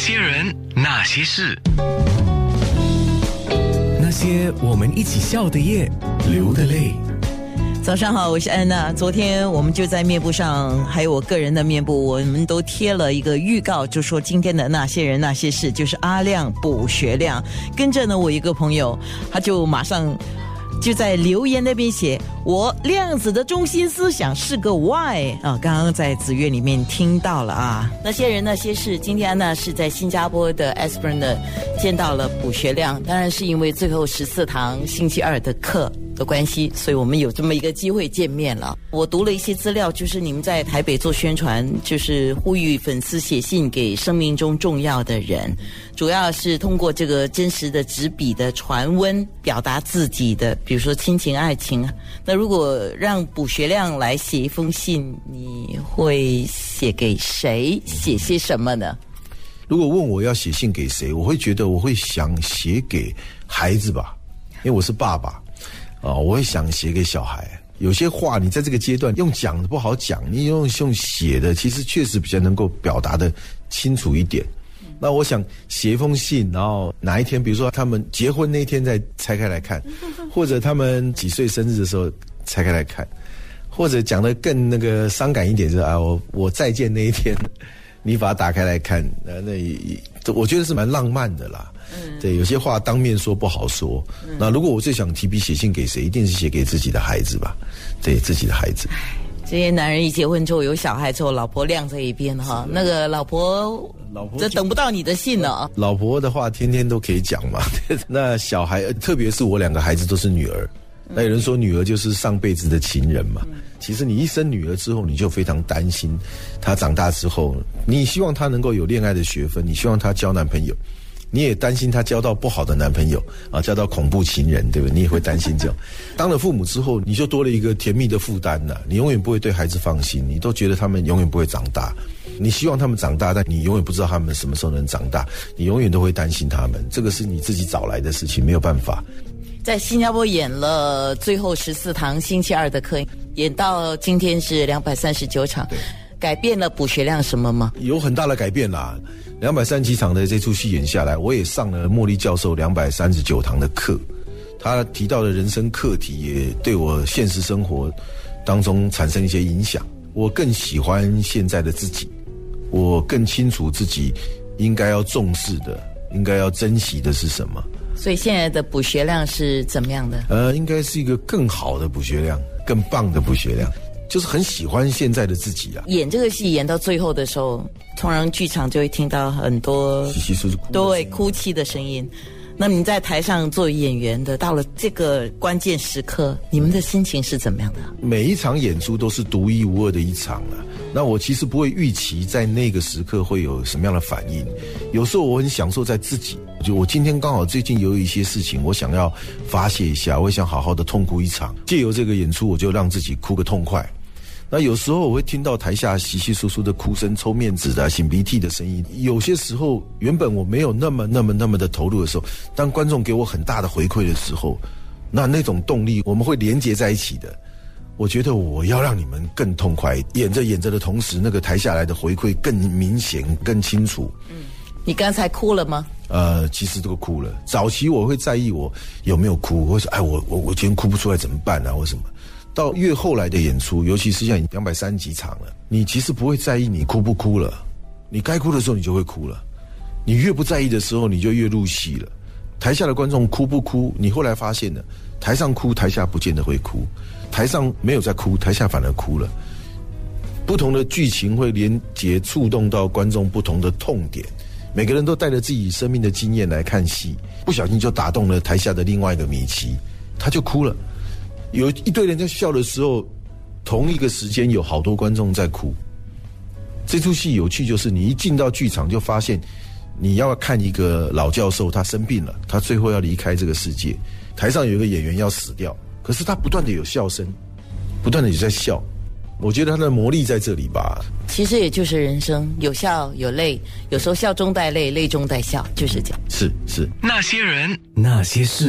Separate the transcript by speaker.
Speaker 1: 些人，那些事，
Speaker 2: 那些我们一起笑的夜，流的泪。
Speaker 3: 早上好，我是安娜。昨天我们就在面部上，还有我个人的面部，我们都贴了一个预告，就说今天的那些人那些事，就是阿亮补学亮。跟着呢，我一个朋友，他就马上就在留言那边写：“我量子的中心思想是个 Y 啊！”刚刚在子月里面听到了啊。那些人那些事，今天呢是在新加坡的 Esperance 见到了卜学亮，当然是因为最后十四堂星期二的课。的关系，所以我们有这么一个机会见面了。我读了一些资料，就是你们在台北做宣传，就是呼吁粉丝写信给生命中重要的人，主要是通过这个真实的纸笔的传温，表达自己的，比如说亲情、爱情。那如果让卜学亮来写一封信，你会写给谁？写些什么呢？
Speaker 4: 如果问我要写信给谁，我会觉得我会想写给孩子吧，因为我是爸爸。啊，我也想写给小孩。有些话你在这个阶段用讲的不好讲，你用用写的，其实确实比较能够表达的清楚一点。那我想写一封信，然后哪一天，比如说他们结婚那天再拆开来看，或者他们几岁生日的时候拆开来看，或者讲的更那个伤感一点，就是啊，我我再见那一天，你把它打开来看，那那我觉得是蛮浪漫的啦。对，有些话当面说不好说。那如果我最想提笔写信给谁，一定是写给自己的孩子吧？对自己的孩子。
Speaker 3: 这些男人一结婚之后有小孩之后，老婆晾在一边哈，那个老婆，老婆这等不到你的信了。
Speaker 4: 老婆的话天天都可以讲嘛。那小孩，特别是我两个孩子都是女儿。那有人说女儿就是上辈子的情人嘛。其实你一生女儿之后，你就非常担心她长大之后，你希望她能够有恋爱的学分，你希望她交男朋友。你也担心她交到不好的男朋友啊，交到恐怖情人，对不对？你也会担心这样。当了父母之后，你就多了一个甜蜜的负担了。你永远不会对孩子放心，你都觉得他们永远不会长大。你希望他们长大，但你永远不知道他们什么时候能长大。你永远都会担心他们，这个是你自己找来的事情，没有办法。
Speaker 3: 在新加坡演了最后十四堂星期二的课，演到今天是两百三十九场，改变了补学量什么吗？
Speaker 4: 有很大的改变啦。两百三十七场的这出戏演下来，我也上了茉莉教授两百三十九堂的课，他提到的人生课题也对我现实生活当中产生一些影响。我更喜欢现在的自己，我更清楚自己应该要重视的、应该要珍惜的是什么。
Speaker 3: 所以现在的补血量是怎么样的？
Speaker 4: 呃，应该是一个更好的补血量，更棒的补血量。就是很喜欢现在的自己啊！
Speaker 3: 演这个戏演到最后的时候，通常剧场就会听到很多对哭泣的声音。那你在台上做演员的，到了这个关键时刻，你们的心情是怎么样的？
Speaker 4: 每一场演出都是独一无二的一场啊！那我其实不会预期在那个时刻会有什么样的反应。有时候我很享受在自己，就我今天刚好最近有一些事情，我想要发泄一下，我想好好的痛哭一场，借由这个演出，我就让自己哭个痛快。那有时候我会听到台下稀稀疏疏的哭声、抽面子的、擤鼻涕的声音。有些时候，原本我没有那么、那么、那么的投入的时候，当观众给我很大的回馈的时候，那那种动力我们会连接在一起的。我觉得我要让你们更痛快，演着演着的同时，那个台下来的回馈更明显、更清楚。
Speaker 3: 嗯，你刚才哭了吗？
Speaker 4: 呃，其实都哭了。早期我会在意我有没有哭，或者哎，我我我今天哭不出来怎么办啊，或什么。到越后来的演出，尤其是像两百三十几场了，你其实不会在意你哭不哭了，你该哭的时候你就会哭了，你越不在意的时候你就越入戏了。台下的观众哭不哭，你后来发现了，台上哭，台下不见得会哭；台上没有在哭，台下反而哭了。不同的剧情会连接触动到观众不同的痛点，每个人都带着自己生命的经验来看戏，不小心就打动了台下的另外一个米奇，他就哭了。有一堆人在笑的时候，同一个时间有好多观众在哭。这出戏有趣，就是你一进到剧场就发现，你要看一个老教授，他生病了，他最后要离开这个世界。台上有一个演员要死掉，可是他不断的有笑声，不断的有在笑。我觉得他的魔力在这里吧。
Speaker 3: 其实也就是人生，有笑有泪，有时候笑中带泪，泪中带笑，就是这样。
Speaker 4: 是是，
Speaker 1: 那些人，
Speaker 2: 那些事。